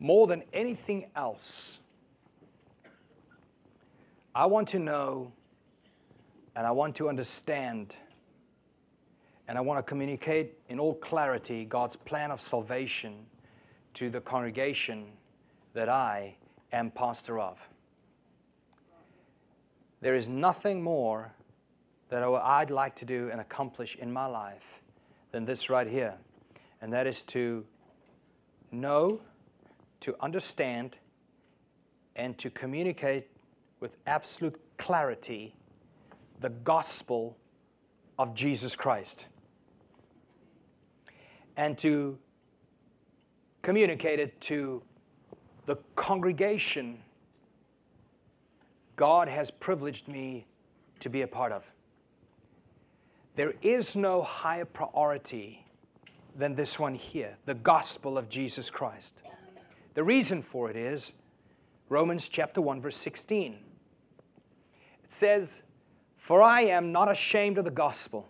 more than anything else, I want to know and I want to understand and I want to communicate in all clarity God's plan of salvation to the congregation that I am pastor of. There is nothing more that I'd like to do and accomplish in my life than this right here, and that is to know, to understand, and to communicate with absolute clarity the gospel of Jesus Christ. And to communicate it to the congregation God has privileged me to be a part of. There is no higher priority than this one here the gospel of Jesus Christ. The reason for it is Romans chapter 1, verse 16. It says, For I am not ashamed of the gospel.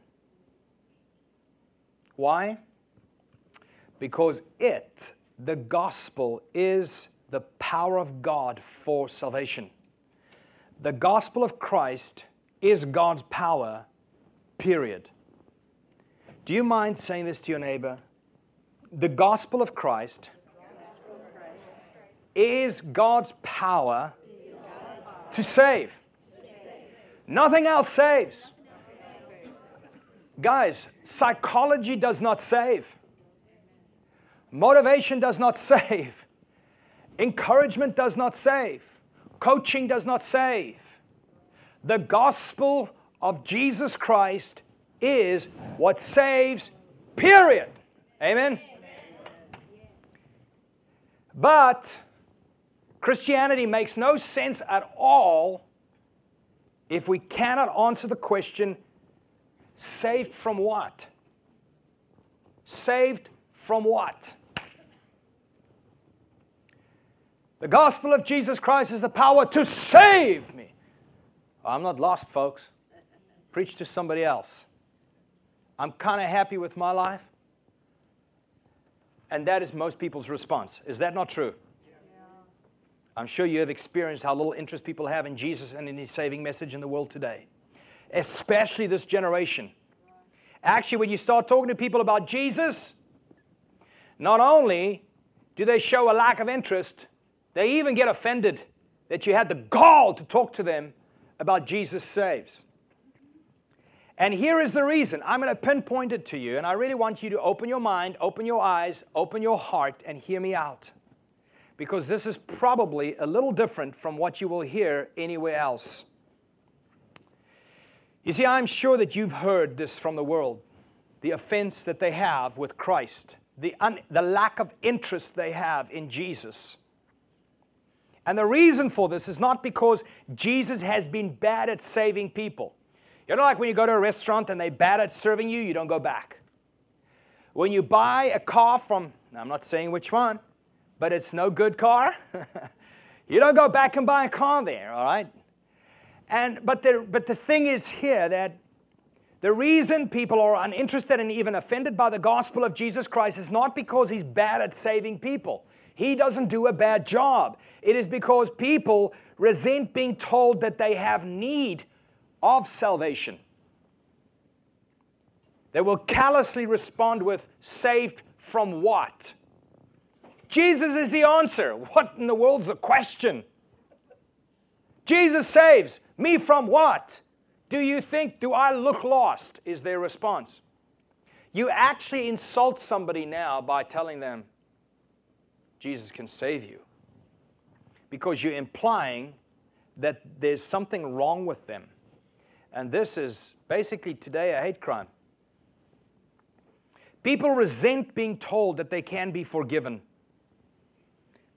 Why? Because it, the gospel, is the power of God for salvation. The gospel of Christ is God's power, period. Do you mind saying this to your neighbor? The gospel of Christ is God's power to save. Nothing else saves. Guys, psychology does not save. Motivation does not save. Encouragement does not save. Coaching does not save. The gospel of Jesus Christ is what saves, period. Amen? But Christianity makes no sense at all if we cannot answer the question saved from what? Saved from what? The gospel of Jesus Christ is the power to save me. I'm not lost, folks. Preach to somebody else. I'm kind of happy with my life. And that is most people's response. Is that not true? I'm sure you have experienced how little interest people have in Jesus and in His saving message in the world today, especially this generation. Actually, when you start talking to people about Jesus, not only do they show a lack of interest, they even get offended that you had the gall to talk to them about Jesus saves. And here is the reason. I'm going to pinpoint it to you, and I really want you to open your mind, open your eyes, open your heart, and hear me out. Because this is probably a little different from what you will hear anywhere else. You see, I'm sure that you've heard this from the world the offense that they have with Christ, the, un- the lack of interest they have in Jesus. And the reason for this is not because Jesus has been bad at saving people. You know, like when you go to a restaurant and they're bad at serving you, you don't go back. When you buy a car from, I'm not saying which one, but it's no good car, you don't go back and buy a car there, all right? And, but, the, but the thing is here that the reason people are uninterested and even offended by the gospel of Jesus Christ is not because he's bad at saving people. He doesn't do a bad job. It is because people resent being told that they have need of salvation. They will callously respond with, saved from what? Jesus is the answer. What in the world's the question? Jesus saves. Me from what? Do you think, do I look lost? Is their response. You actually insult somebody now by telling them, Jesus can save you. Because you're implying that there's something wrong with them. And this is basically today a hate crime. People resent being told that they can be forgiven.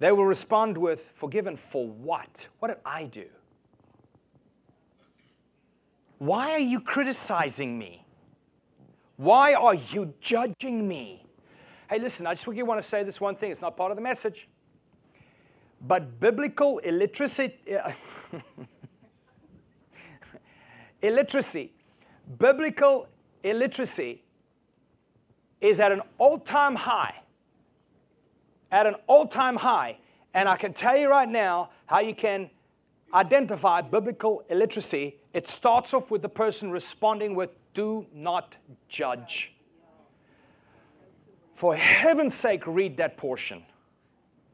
They will respond with, Forgiven for what? What did I do? Why are you criticizing me? Why are you judging me? Hey, listen, I just want to say this one thing. It's not part of the message. But biblical illiteracy, illiteracy, biblical illiteracy is at an all time high. At an all time high. And I can tell you right now how you can identify biblical illiteracy. It starts off with the person responding with, Do not judge. For heaven's sake, read that portion.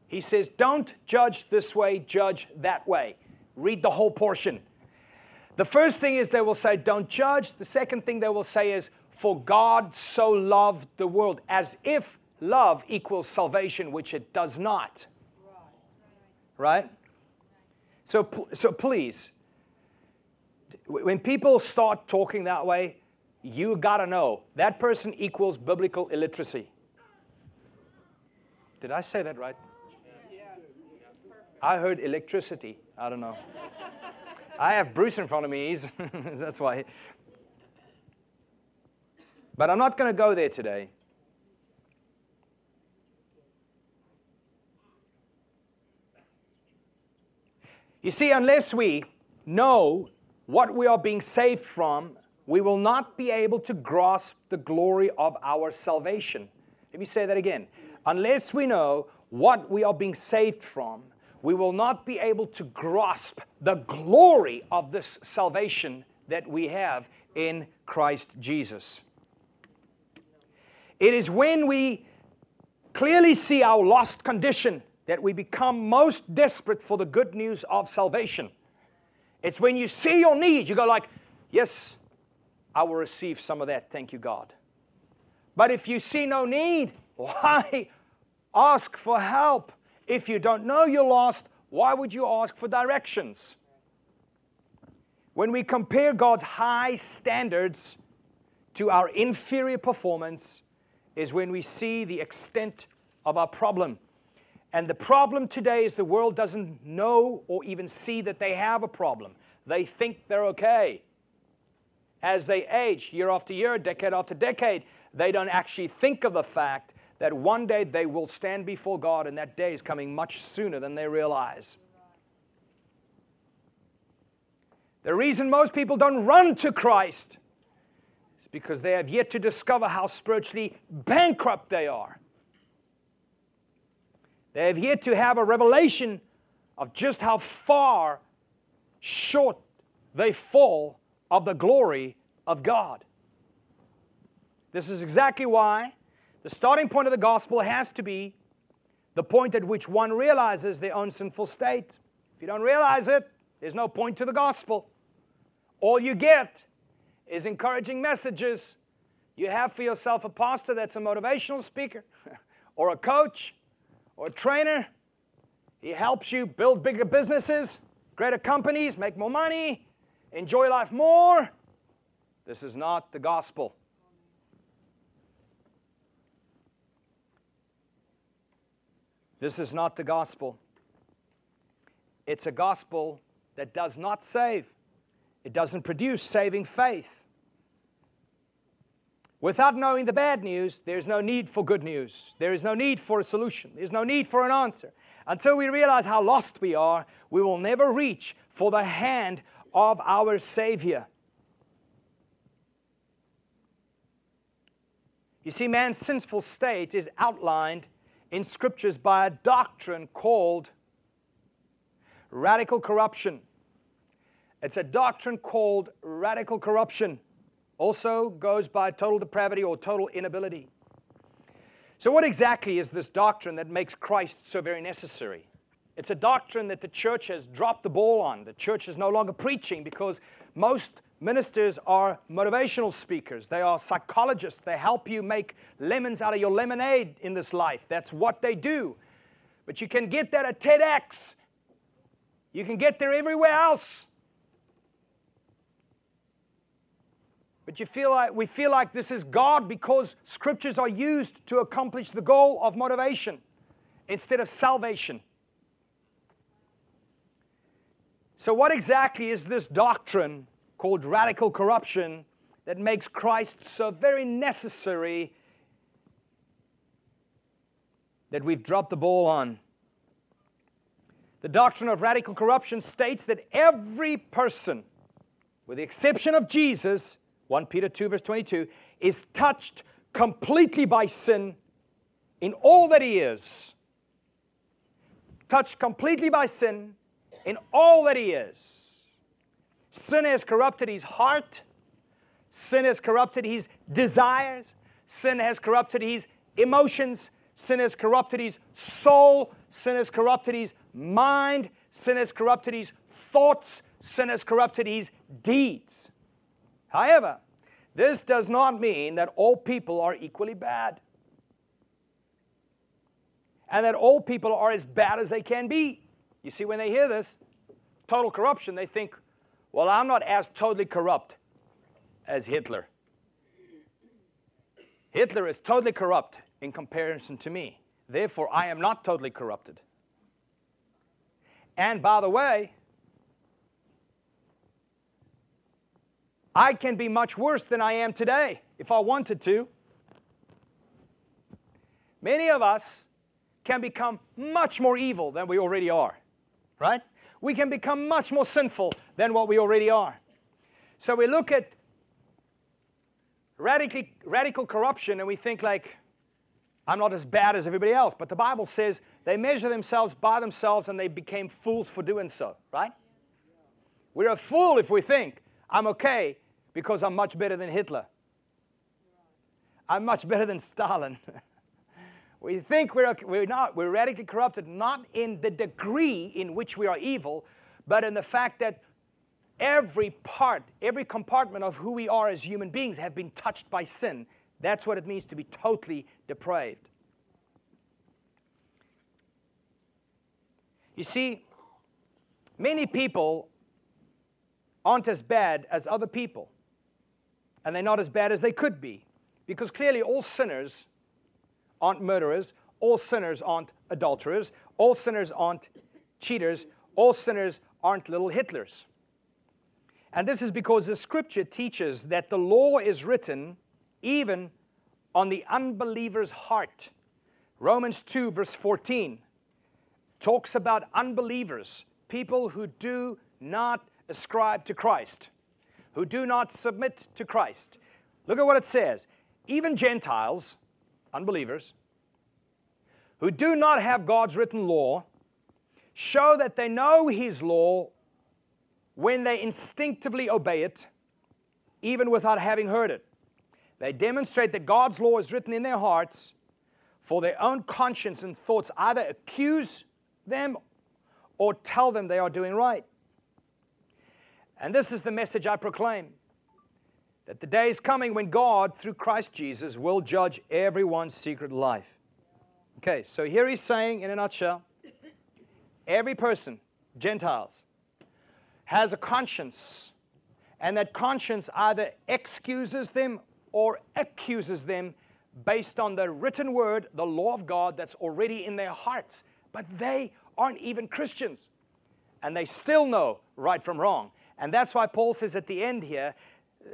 He says, Don't judge this way, judge that way. Read the whole portion. The first thing is they will say, Don't judge. The second thing they will say is, For God so loved the world, as if love equals salvation, which it does not. Right? So, so please, when people start talking that way, you gotta know that person equals biblical illiteracy. Did I say that right? I heard electricity. I don't know. I have Bruce in front of me. He's that's why. But I'm not going to go there today. You see, unless we know what we are being saved from, we will not be able to grasp the glory of our salvation. Let me say that again. Unless we know what we are being saved from, we will not be able to grasp the glory of this salvation that we have in Christ Jesus. It is when we clearly see our lost condition that we become most desperate for the good news of salvation. It's when you see your need, you go like, yes, I will receive some of that, thank you God. But if you see no need, why ask for help? If you don't know you're lost, why would you ask for directions? When we compare God's high standards to our inferior performance, is when we see the extent of our problem. And the problem today is the world doesn't know or even see that they have a problem. They think they're okay. As they age, year after year, decade after decade, they don't actually think of the fact that one day they will stand before God, and that day is coming much sooner than they realize. The reason most people don't run to Christ is because they have yet to discover how spiritually bankrupt they are. They have yet to have a revelation of just how far short they fall of the glory of God. This is exactly why the starting point of the gospel has to be the point at which one realizes their own sinful state. If you don't realize it, there's no point to the gospel. All you get is encouraging messages. You have for yourself a pastor that's a motivational speaker, or a coach, or trainer. He helps you build bigger businesses, greater companies, make more money, enjoy life more. This is not the gospel. This is not the gospel. It's a gospel that does not save, it doesn't produce saving faith. Without knowing the bad news, there's no need for good news. There is no need for a solution. There's no need for an answer. Until we realize how lost we are, we will never reach for the hand of our Savior. You see, man's sinful state is outlined in scriptures by a doctrine called radical corruption. It's a doctrine called radical corruption. Also goes by total depravity or total inability. So, what exactly is this doctrine that makes Christ so very necessary? It's a doctrine that the church has dropped the ball on. The church is no longer preaching because most Ministers are motivational speakers. They are psychologists. They help you make lemons out of your lemonade in this life. That's what they do. But you can get that at TEDx. You can get there everywhere else. But you feel like we feel like this is God because scriptures are used to accomplish the goal of motivation instead of salvation. So, what exactly is this doctrine called radical corruption that makes Christ so very necessary that we've dropped the ball on. The doctrine of radical corruption states that every person, with the exception of Jesus, 1 Peter 2, verse 22, is touched completely by sin in all that he is. touched completely by sin in all that he is. Sin has corrupted his heart, sin has corrupted his desires, sin has corrupted his emotions, sin has corrupted his soul, sin has corrupted his mind, sin has corrupted his thoughts, sin has corrupted his deeds. However, this does not mean that all people are equally bad and that all people are as bad as they can be. You see, when they hear this, total corruption, they think, well, I'm not as totally corrupt as Hitler. Hitler is totally corrupt in comparison to me. Therefore, I am not totally corrupted. And by the way, I can be much worse than I am today if I wanted to. Many of us can become much more evil than we already are, right? We can become much more sinful than what we already are. So we look at radically, radical corruption and we think like, I'm not as bad as everybody else. But the Bible says they measure themselves by themselves and they became fools for doing so, right? We're a fool if we think I'm okay because I'm much better than Hitler. I'm much better than Stalin. we think we're, we're not, we're radically corrupted, not in the degree in which we are evil, but in the fact that every part, every compartment of who we are as human beings have been touched by sin. That's what it means to be totally depraved. You see, many people aren't as bad as other people, and they're not as bad as they could be, because clearly all sinners aren't murderers, all sinners aren't adulterers, all sinners aren't cheaters, all sinners aren't little Hitlers. And this is because the scripture teaches that the law is written even on the unbeliever's heart. Romans 2, verse 14, talks about unbelievers, people who do not ascribe to Christ, who do not submit to Christ. Look at what it says. Even Gentiles, unbelievers, who do not have God's written law, show that they know His law when they instinctively obey it, even without having heard it. They demonstrate that God's law is written in their hearts for their own conscience and thoughts either accuse them or tell them they are doing right. And this is the message I proclaim that the day is coming when God, through Christ Jesus, will judge everyone's secret life. Okay, so here he's saying in a nutshell every person, Gentiles, has a conscience, and that conscience either excuses them or accuses them based on the written word, the law of God that's already in their hearts. But they aren't even Christians, and they still know right from wrong. And that's why Paul says at the end here,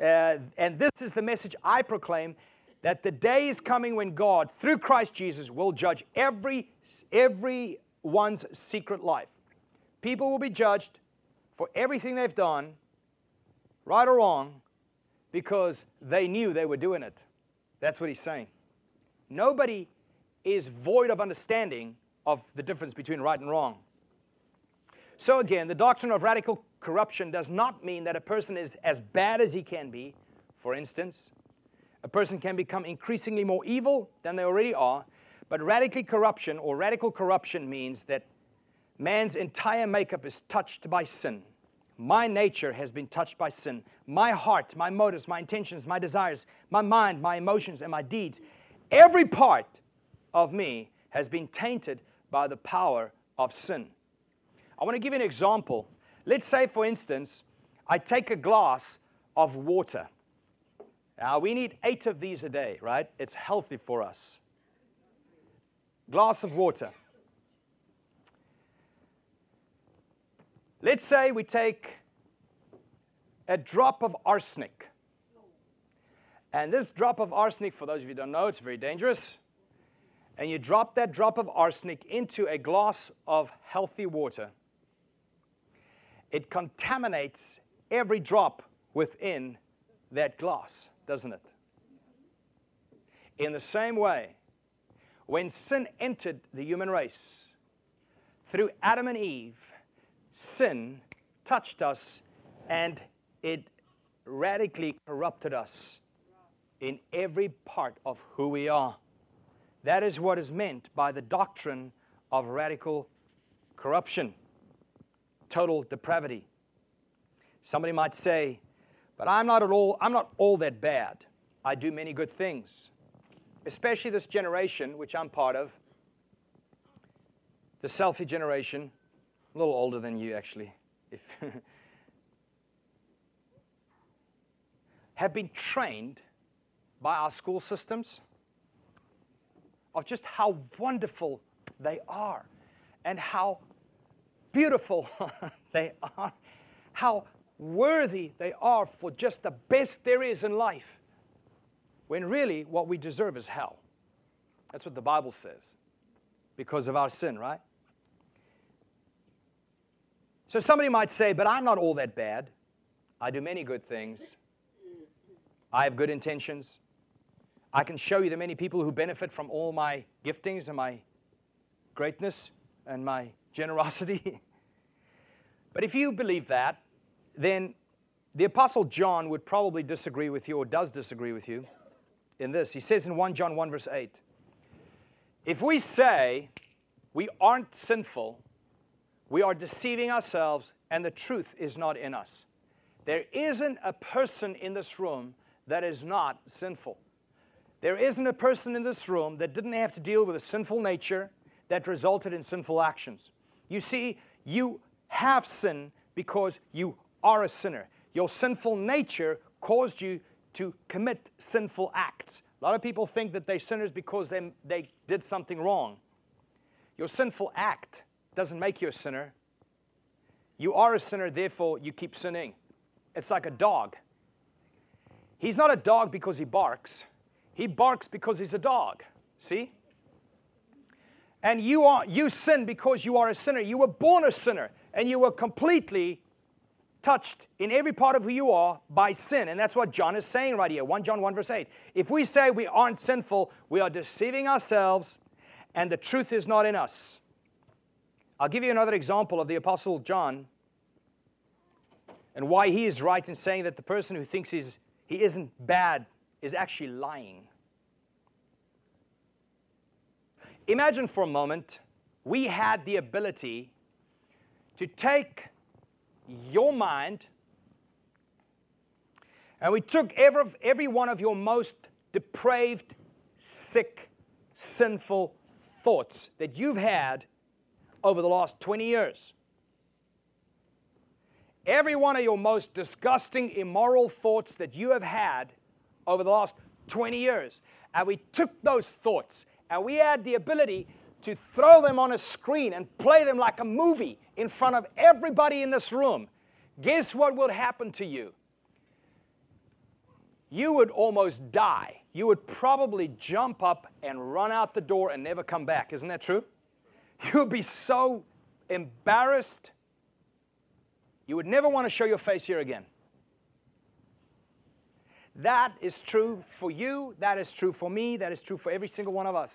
uh, and this is the message I proclaim that the day is coming when God, through Christ Jesus, will judge every everyone's secret life. People will be judged for everything they've done, right or wrong, because they knew they were doing it. That's what he's saying. Nobody is void of understanding of the difference between right and wrong. So, again, the doctrine of radical corruption does not mean that a person is as bad as he can be. For instance, a person can become increasingly more evil than they already are, but radical corruption or radical corruption means that Man's entire makeup is touched by sin. My nature has been touched by sin. My heart, my motives, my intentions, my desires, my mind, my emotions, and my deeds, every part of me has been tainted by the power of sin. I want to give you an example. Let's say, for instance, I take a glass of water. Now, we need eight of these a day, right? It's healthy for us. Glass of water. Let's say we take a drop of arsenic. And this drop of arsenic, for those of you who don't know, it's very dangerous. And you drop that drop of arsenic into a glass of healthy water. It contaminates every drop within that glass, doesn't it? In the same way, when sin entered the human race, through Adam and Eve, sin touched us and it radically corrupted us in every part of who we are. That is what is meant by the doctrine of radical corruption, total depravity. Somebody might say, but I'm not at all, I'm not all that bad. I do many good things. Especially this generation, which I'm part of, the selfie generation, a little older than you actually, if have been trained by our school systems of just how wonderful they are and how beautiful they are, how worthy they are for just the best there is in life, when really what we deserve is hell. That's what the Bible says because of our sin, right? So somebody might say, but I'm not all that bad. I do many good things. I have good intentions. I can show you the many people who benefit from all my giftings and my greatness and my generosity. but if you believe that, then the Apostle John would probably disagree with you or does disagree with you in this. He says in 1 John 1, verse 8, if we say we aren't sinful, we are deceiving ourselves and the truth is not in us. There isn't a person in this room that is not sinful. There isn't a person in this room that didn't have to deal with a sinful nature that resulted in sinful actions. You see, you have sin because you are a sinner. Your sinful nature caused you to commit sinful acts. A lot of people think that they're sinners because they, they did something wrong. Your sinful act doesn't make you a sinner. You are a sinner, therefore you keep sinning. It's like a dog. He's not a dog because he barks. He barks because he's a dog. See? And you are you sin because you are a sinner. You were born a sinner and you were completely touched in every part of who you are by sin. And that's what John is saying right here. 1 John 1 verse 8. If we say we aren't sinful, we are deceiving ourselves and the truth is not in us. I'll give you another example of the apostle John and why he is right in saying that the person who thinks he's he isn't bad is actually lying. Imagine for a moment we had the ability to take your mind and we took every, every one of your most depraved, sick, sinful thoughts that you've had over the last 20 years every one of your most disgusting, immoral thoughts that you have had over the last 20 years. And we took those thoughts and we had the ability to throw them on a screen and play them like a movie in front of everybody in this room. Guess what would happen to you? You would almost die. You would probably jump up and run out the door and never come back. Isn't that true? You would be so embarrassed you would never want to show your face here again. That is true for you, that is true for me, that is true for every single one of us.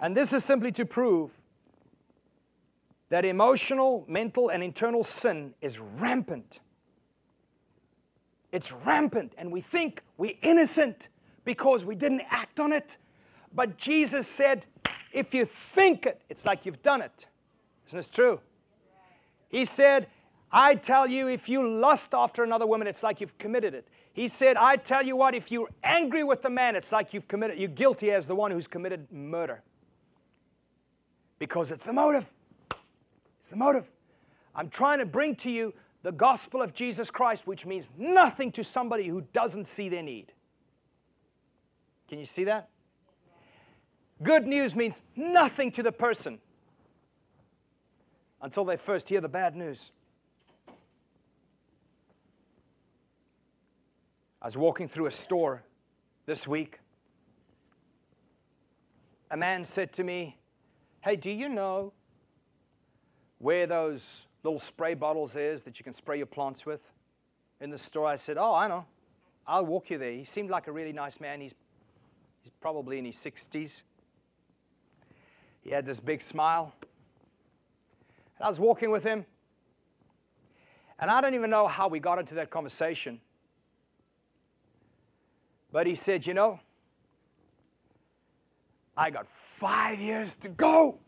And this is simply to prove that emotional, mental, and internal sin is rampant. It's rampant, and we think we're innocent because we didn't act on it. But Jesus said, if you think it, it's like you've done it. Isn't this true? He said, I tell you, if you lust after another woman, it's like you've committed it. He said, I tell you what, if you're angry with the man, it's like you've committed, you're guilty as the one who's committed murder. Because it's the motive. It's the motive. I'm trying to bring to you the gospel of Jesus Christ, which means nothing to somebody who doesn't see their need. Can you see that? Good news means nothing to the person until they first hear the bad news. I was walking through a store this week. A man said to me, Hey, do you know where those little spray bottles is that you can spray your plants with? In the store, I said, Oh, I know. I'll walk you there. He seemed like a really nice man. He's, he's probably in his 60s. He had this big smile. And I was walking with him. And I don't even know how we got into that conversation. But he said, You know, I got five years to go.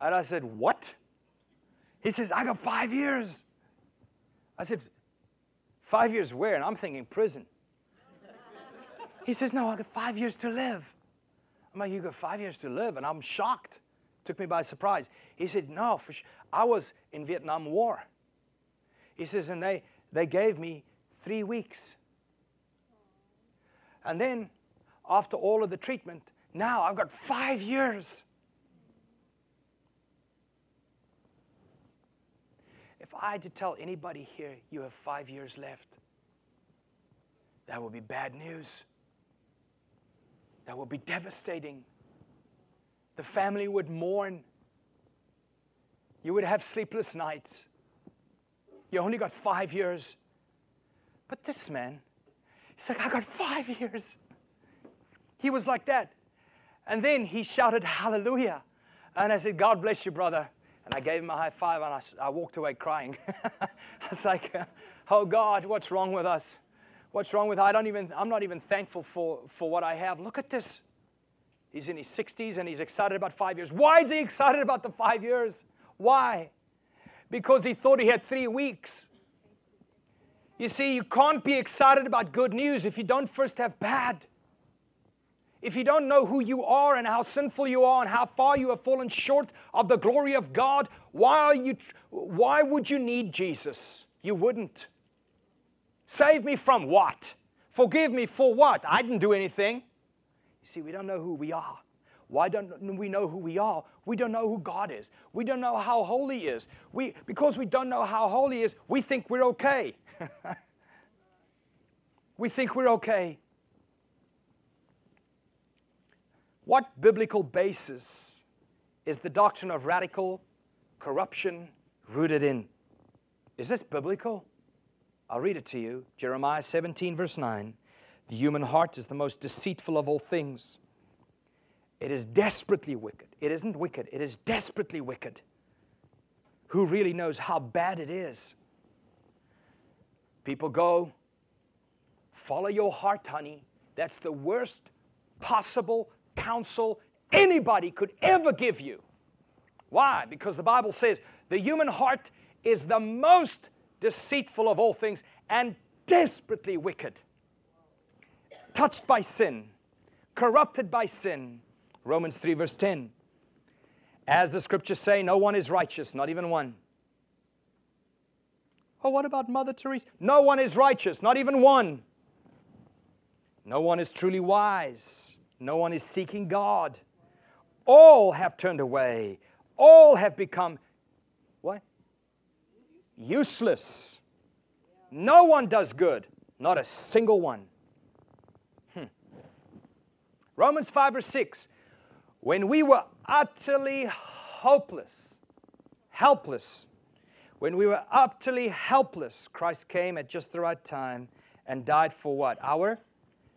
And I said, What? He says, I got five years. I said, Five years where? And I'm thinking prison. He says, No, I got five years to live. I'm like, You got five years to live? And I'm shocked. Took me by surprise. He said, No. I was in Vietnam War. He says, And they, they gave me three weeks. And then, after all of the treatment, now I've got five years. If I had to tell anybody here you have five years left, that would be bad news. That would be devastating. The family would mourn. You would have sleepless nights. You only got five years. But this man, he's like, I got five years. He was like that. And then he shouted, Hallelujah. And I said, God bless you, brother. And I gave him a high five and I, I walked away crying. I was like, Oh God, what's wrong with us? What's wrong with I don't even I'm not even thankful for, for what I have. Look at this. He's in his 60s and he's excited about five years. Why is he excited about the five years? Why? Because he thought he had three weeks. You see, you can't be excited about good news if you don't first have bad if you don't know who you are and how sinful you are and how far you have fallen short of the glory of God, why, are you, why would you need Jesus? You wouldn't. Save me from what? Forgive me for what? I didn't do anything. You see, we don't know who we are. Why don't we know who we are? We don't know who God is. We don't know how holy He is. We, because we don't know how holy He is, we think we're okay. we think we're okay. What biblical basis is the doctrine of radical corruption rooted in? Is this biblical? I'll read it to you. Jeremiah 17, verse 9. The human heart is the most deceitful of all things. It is desperately wicked. It isn't wicked, it is desperately wicked. Who really knows how bad it is? People go, follow your heart, honey. That's the worst possible counsel anybody could ever give you. Why? Because the Bible says the human heart is the most deceitful of all things and desperately wicked, touched by sin, corrupted by sin. Romans 3, verse 10. As the scriptures say, no one is righteous, not even one. Oh, what about Mother Teresa? No one is righteous, not even one. No one is truly wise. No one is seeking God. All have turned away. All have become what? Useless. No one does good. Not a single one. Hmm. Romans 5 or 6. When we were utterly hopeless, helpless, when we were utterly helpless, Christ came at just the right time and died for what? Our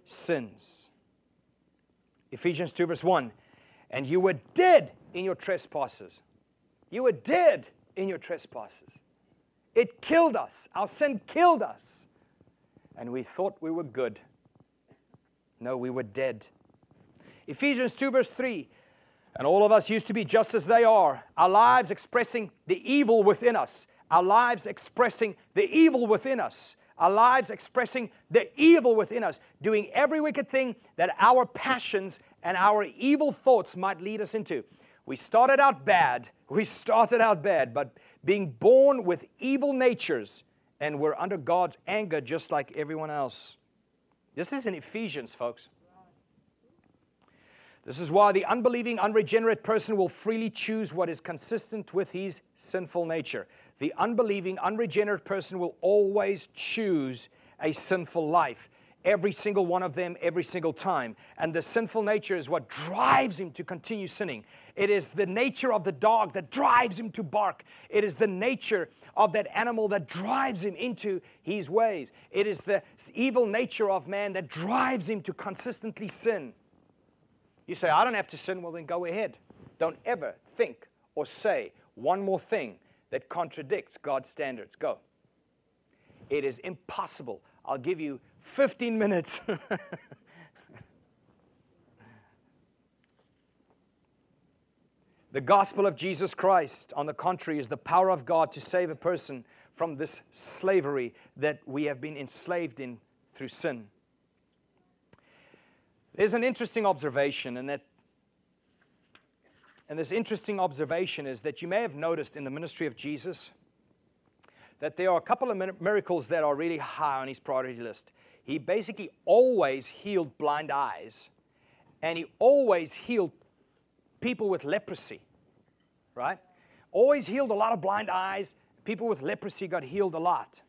sins. Ephesians 2, verse 1. And you were dead in your trespasses. You were dead in your trespasses. It killed us. Our sin killed us. And we thought we were good. No, we were dead. Ephesians 2, verse 3. And all of us used to be just as they are, our lives expressing the evil within us, our lives expressing the evil within us our lives expressing the evil within us, doing every wicked thing that our passions and our evil thoughts might lead us into. We started out bad, we started out bad, but being born with evil natures, and we're under God's anger just like everyone else. This is in Ephesians, folks. This is why the unbelieving, unregenerate person will freely choose what is consistent with his sinful nature. The unbelieving, unregenerate person will always choose a sinful life. Every single one of them, every single time. And the sinful nature is what drives him to continue sinning. It is the nature of the dog that drives him to bark. It is the nature of that animal that drives him into his ways. It is the evil nature of man that drives him to consistently sin. You say, I don't have to sin. Well, then go ahead. Don't ever think or say one more thing that contradicts God's standards. Go. It is impossible. I'll give you 15 minutes. the gospel of Jesus Christ, on the contrary, is the power of God to save a person from this slavery that we have been enslaved in through sin. There's an interesting observation, and that and this interesting observation is that you may have noticed in the ministry of Jesus that there are a couple of miracles that are really high on his priority list. He basically always healed blind eyes, and he always healed people with leprosy, right? Always healed a lot of blind eyes. People with leprosy got healed a lot.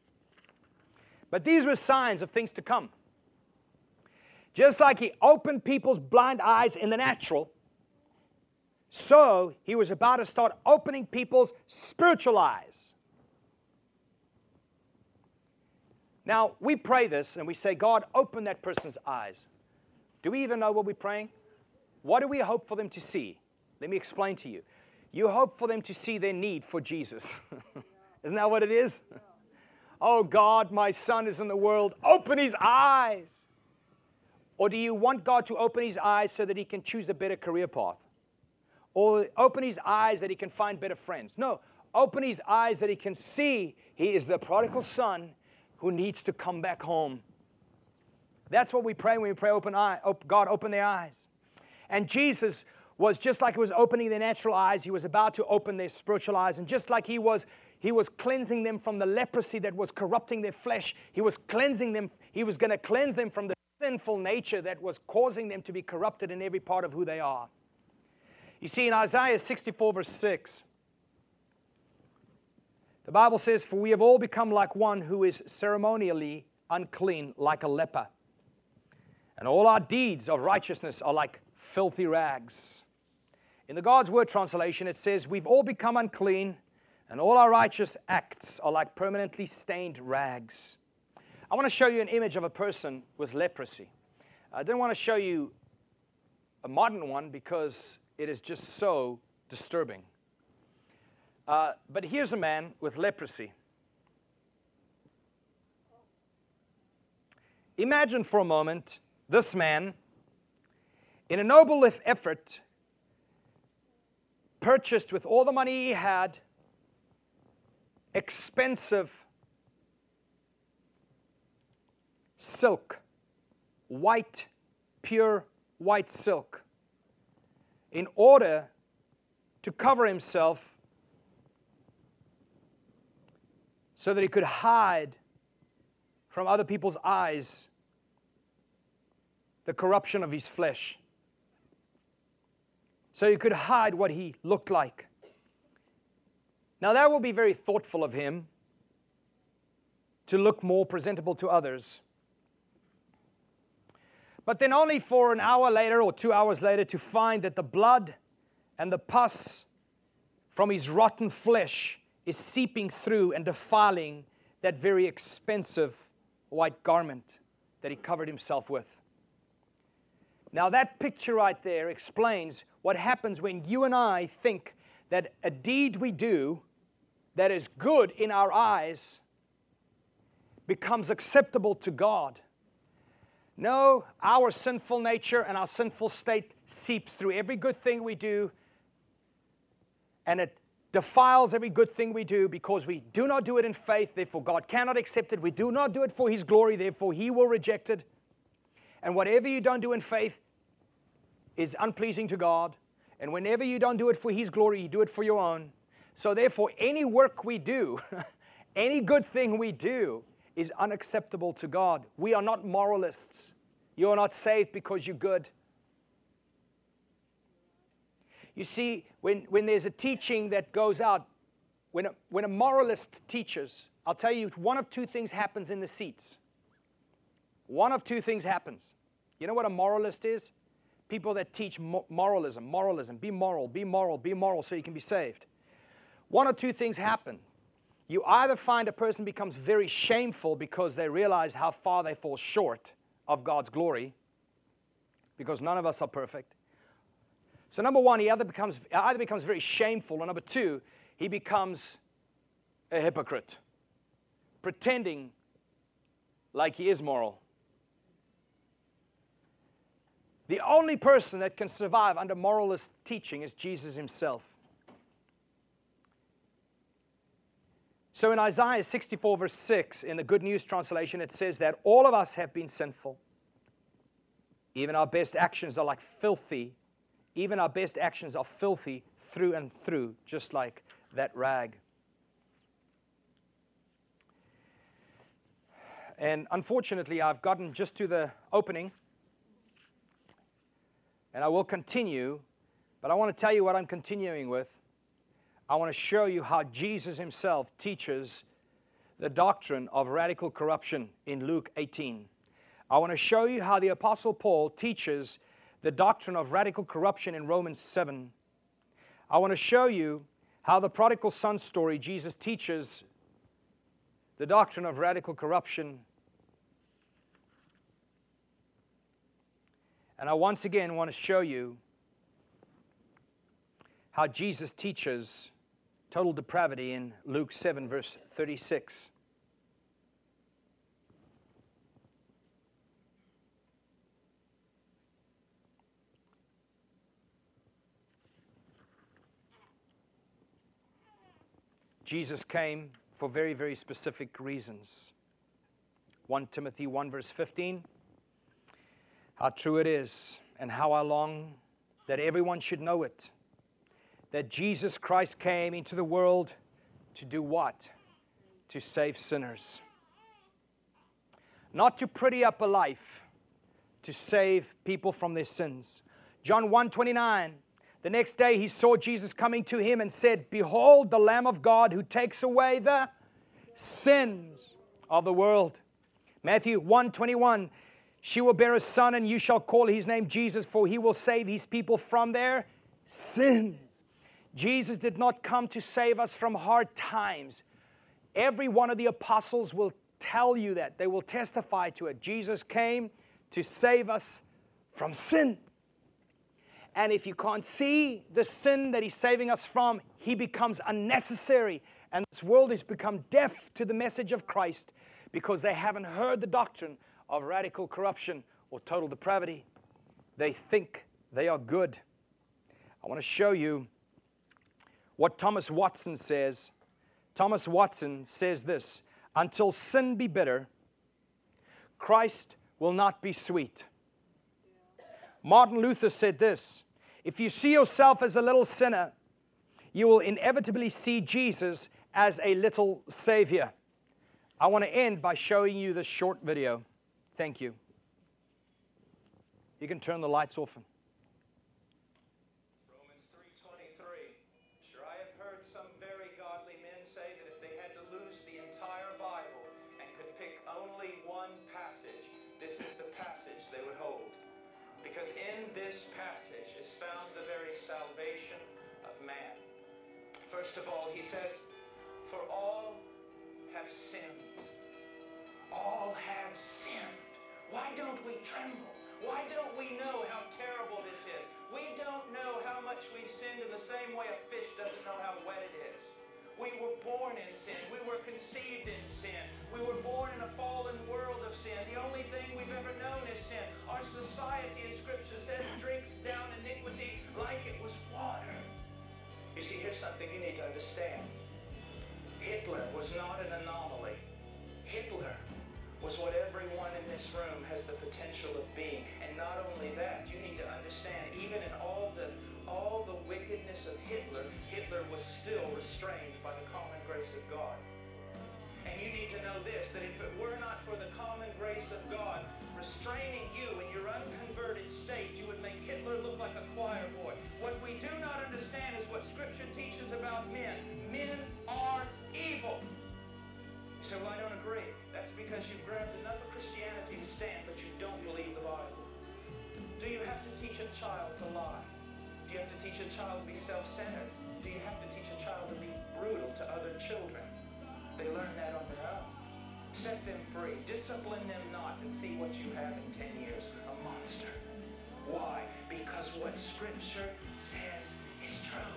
But these were signs of things to come. Just like he opened people's blind eyes in the natural, so he was about to start opening people's spiritual eyes. Now, we pray this and we say, God, open that person's eyes. Do we even know what we're praying? What do we hope for them to see? Let me explain to you. You hope for them to see their need for Jesus. Isn't that what it is? Oh God, my son is in the world. Open his eyes. Or do you want God to open his eyes so that he can choose a better career path? Or open his eyes that he can find better friends? No, open his eyes that he can see he is the prodigal son who needs to come back home. That's what we pray when we pray, open eye, God, open their eyes. And Jesus was just like he was opening their natural eyes, he was about to open their spiritual eyes. And just like he was, he was cleansing them from the leprosy that was corrupting their flesh, he was cleansing them, he was going to cleanse them from the sinful nature that was causing them to be corrupted in every part of who they are. You see, in Isaiah 64, verse 6, the Bible says, For we have all become like one who is ceremonially unclean, like a leper. And all our deeds of righteousness are like filthy rags. In the God's Word translation, it says, We've all become unclean, and all our righteous acts are like permanently stained rags. I want to show you an image of a person with leprosy. I didn't want to show you a modern one because it is just so disturbing. Uh, but here's a man with leprosy. Imagine for a moment this man, in a noble effort, purchased with all the money he had expensive silk, white, pure white silk, in order to cover himself so that he could hide from other people's eyes the corruption of his flesh. So he could hide what he looked like. Now, that will be very thoughtful of him to look more presentable to others. But then, only for an hour later or two hours later, to find that the blood and the pus from his rotten flesh is seeping through and defiling that very expensive white garment that he covered himself with. Now, that picture right there explains what happens when you and I think that a deed we do that is good in our eyes becomes acceptable to God. No, our sinful nature and our sinful state seeps through every good thing we do, and it defiles every good thing we do because we do not do it in faith, therefore God cannot accept it. We do not do it for His glory, therefore He will reject it. And whatever you don't do in faith is unpleasing to God. And whenever you don't do it for His glory, you do it for your own. So, therefore, any work we do, any good thing we do, is unacceptable to God. We are not moralists. You are not saved because you're good. You see, when, when there's a teaching that goes out, when a, when a moralist teaches, I'll tell you, one of two things happens in the seats. One of two things happens. You know what a moralist is? People that teach moralism, moralism, be moral, be moral, be moral so you can be saved. One or two things happen. You either find a person becomes very shameful because they realize how far they fall short of God's glory, because none of us are perfect. So, number one, he either becomes, either becomes very shameful, or number two, he becomes a hypocrite, pretending like he is moral. The only person that can survive under moralist teaching is Jesus himself. So in Isaiah 64, verse 6, in the Good News translation, it says that all of us have been sinful. Even our best actions are like filthy. Even our best actions are filthy through and through, just like that rag. And unfortunately, I've gotten just to the opening and I will continue, but I want to tell you what I'm continuing with. I want to show you how Jesus himself teaches the doctrine of radical corruption in Luke 18. I want to show you how the Apostle Paul teaches the doctrine of radical corruption in Romans 7. I want to show you how the prodigal son story, Jesus teaches the doctrine of radical corruption And I once again want to show you how Jesus teaches total depravity in Luke 7, verse 36. Jesus came for very, very specific reasons. 1 Timothy 1, verse 15 how true it is and how I long that everyone should know it. That Jesus Christ came into the world to do what? To save sinners. Not to pretty up a life, to save people from their sins. John 1 29. The next day he saw Jesus coming to him and said, Behold the Lamb of God who takes away the sins of the world. Matthew 1 21. She will bear a son, and you shall call his name Jesus, for he will save his people from their sins. Jesus did not come to save us from hard times. Every one of the apostles will tell you that, they will testify to it. Jesus came to save us from sin. And if you can't see the sin that he's saving us from, he becomes unnecessary. And this world has become deaf to the message of Christ because they haven't heard the doctrine of radical corruption or total depravity. They think they are good. I want to show you what Thomas Watson says. Thomas Watson says this Until sin be bitter, Christ will not be sweet. Martin Luther said this If you see yourself as a little sinner, you will inevitably see Jesus as a little Savior. I want to end by showing you this short video. Thank you. You can turn the lights off. Passage they would hold. Because in this passage is found the very salvation of man. First of all, he says, For all have sinned. All have sinned. Why don't we tremble? Why don't we know how terrible this is? We don't know how much we've sinned in the same way a fish doesn't know how wet it is. We were born in sin. We were conceived in sin. We were born in a fallen world of sin. The only thing we've ever known is sin. Our society, as Scripture says, drinks down iniquity like it was water. You see, here's something you need to understand. Hitler was not an anomaly. Hitler was what everyone in this room has the potential of being. And not only that, you need to understand, even in all the all the wickedness of Hitler, Hitler was still restrained by the common grace of God. And you need to know this, that if it were not for the common grace of God restraining you in your unconverted state, you would make Hitler look like a choir boy. What we do not understand is what Scripture teaches about men. Men are evil. You say, well, I don't agree. That's because you've grabbed enough of Christianity to stand, but you don't believe the Bible. Do you have to teach a child to lie? Do you have to teach a child to be self-centered? Do you have to teach a child to be brutal to other children? They learn that on their own. Set them free. Discipline them not and see what you have in 10 years. A monster. Why? Because what Scripture says is true.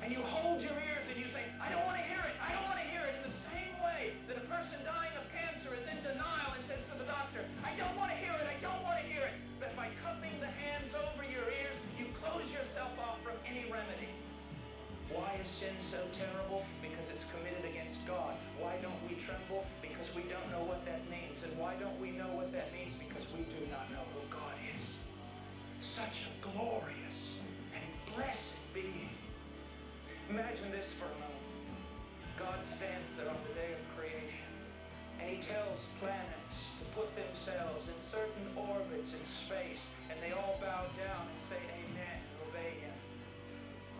And you hold your ears and you say, I don't want to hear it. I don't want to hear it. In the same way that a person dying of cancer is in denial and says to the doctor, I don't want to hear it. Is sin so terrible? Because it's committed against God. Why don't we tremble? Because we don't know what that means. And why don't we know what that means? Because we do not know who God is. Such a glorious and blessed being. Imagine this for a moment. God stands there on the day of creation, and he tells planets to put themselves in certain orbits in space, and they all bow down and say amen.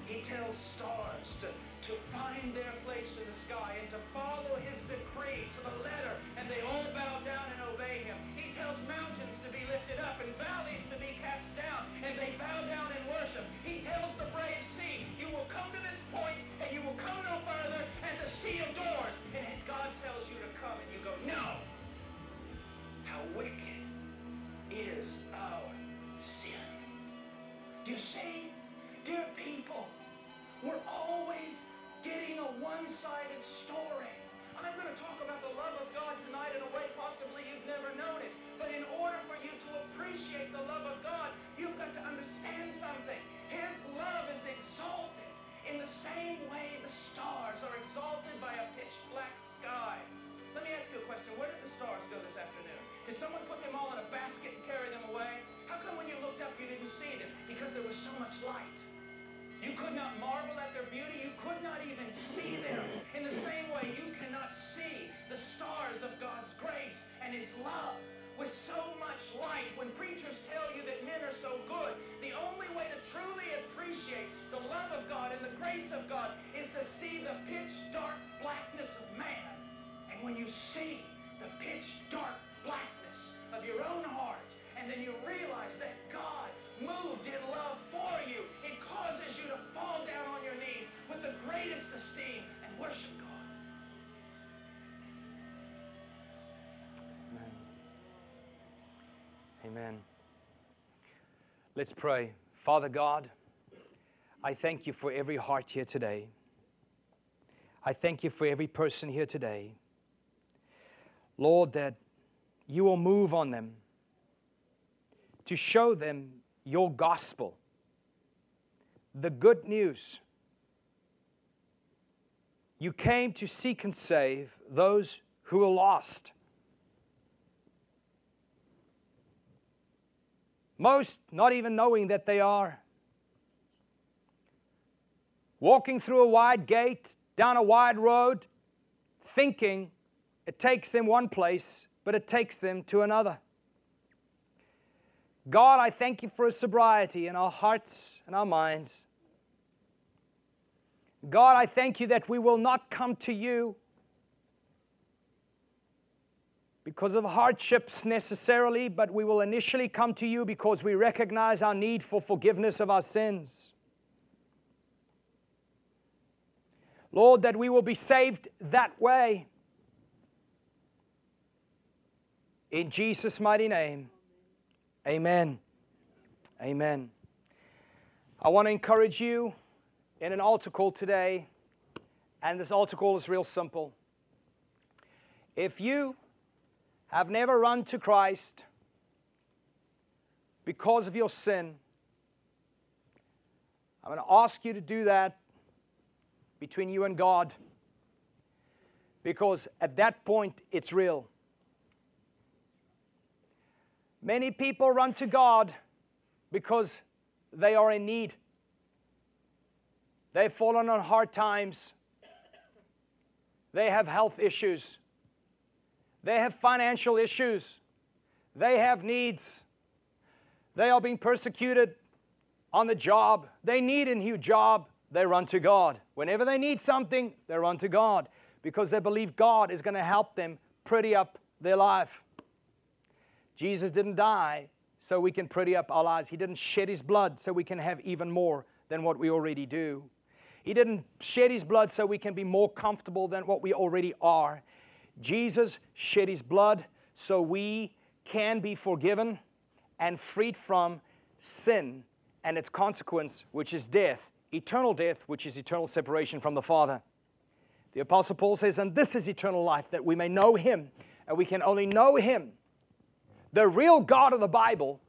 He tells stars to, to find their place in the sky and to follow his decree to the letter, and they all bow down and obey him. He tells mountains to be lifted up and valleys to be cast down, and they bow down and worship. He tells the same way the stars are exalted by a pitch black sky. Let me ask you a question. Where did the stars go this afternoon? Did someone put them all in a basket and carry them away? How come when you looked up you didn't see them? Because there was so much light. You could not marvel at their beauty. You could not even see them. In the same way, you cannot see the stars of God's grace and His love with so much light. When preachers tell you that men are so good, the only way to truly appreciate the love of God and the grace of God is to see the pitch dark blackness of man. And when you see the pitch dark blackness of your own heart, and then you realize that God moved in love for you, it causes you to fall down on your knees with the greatest esteem and worship God. Amen. Let's pray. Father God, I thank you for every heart here today. I thank you for every person here today. Lord, that you will move on them to show them your gospel, the good news. You came to seek and save those who are lost. Most not even knowing that they are. Walking through a wide gate, down a wide road, thinking it takes them one place, but it takes them to another. God, I thank you for a sobriety in our hearts and our minds. God, I thank you that we will not come to you because of hardships necessarily, but we will initially come to you because we recognize our need for forgiveness of our sins. Lord, that we will be saved that way. In Jesus' mighty name, amen. Amen. I want to encourage you in an altar call today, and this altar call is real simple. If you have never run to Christ because of your sin, I'm going to ask you to do that between you and God because at that point it's real. Many people run to God because they are in need. They've fallen on hard times. They have health issues. They have financial issues. They have needs. They are being persecuted on the job. They need a new job. They run to God. Whenever they need something, they run to God because they believe God is going to help them pretty up their life. Jesus didn't die so we can pretty up our lives. He didn't shed his blood so we can have even more than what we already do. He didn't shed his blood so we can be more comfortable than what we already are. Jesus shed his blood so we can be forgiven and freed from sin and its consequence, which is death, eternal death, which is eternal separation from the Father. The Apostle Paul says, And this is eternal life, that we may know Him. And we can only know Him, the real God of the Bible,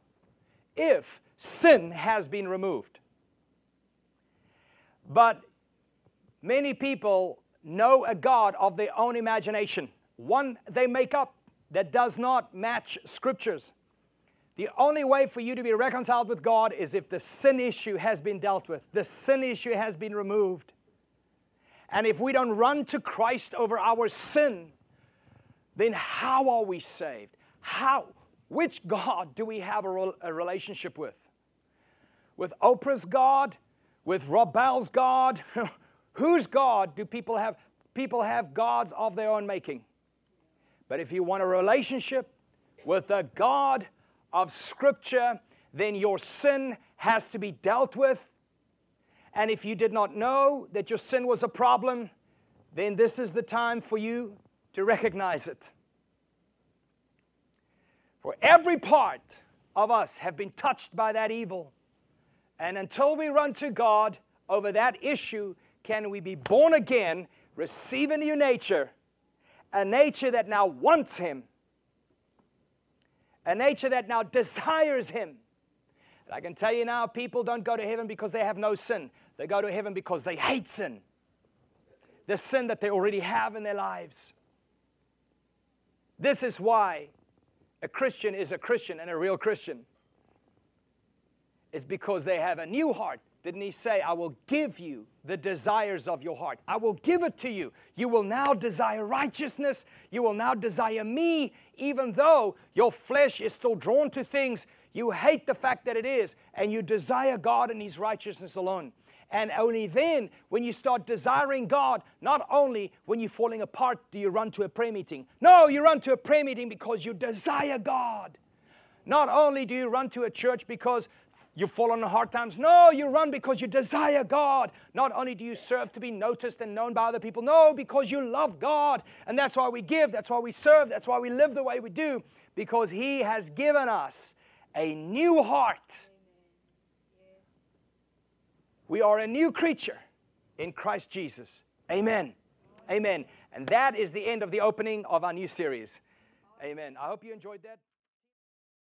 if sin has been removed. But many people know a God of their own imagination, one they make up that does not match scriptures. The only way for you to be reconciled with God is if the sin issue has been dealt with, the sin issue has been removed. And if we don't run to Christ over our sin, then how are we saved? How? Which God do we have a, a relationship with? With Oprah's God? With Rob Bell's God? Whose God do people have? People have gods of their own making. But if you want a relationship with the God of Scripture, then your sin has to be dealt with. And if you did not know that your sin was a problem, then this is the time for you to recognize it. For every part of us have been touched by that evil. And until we run to God over that issue, can we be born again, receive a new nature, a nature that now wants Him a nature that now desires Him. And I can tell you now, people don't go to heaven because they have no sin. They go to heaven because they hate sin. The sin that they already have in their lives. This is why a Christian is a Christian and a real Christian. It's because they have a new heart didn't he say, I will give you the desires of your heart? I will give it to you. You will now desire righteousness. You will now desire me, even though your flesh is still drawn to things. You hate the fact that it is, and you desire God and His righteousness alone. And only then, when you start desiring God, not only when you're falling apart do you run to a prayer meeting. No, you run to a prayer meeting because you desire God. Not only do you run to a church because you fall on hard times. No, you run because you desire God. Not only do you serve to be noticed and known by other people, no, because you love God. And that's why we give, that's why we serve, that's why we live the way we do, because He has given us a new heart. We are a new creature in Christ Jesus. Amen. Amen. And that is the end of the opening of our new series. Amen. I hope you enjoyed that.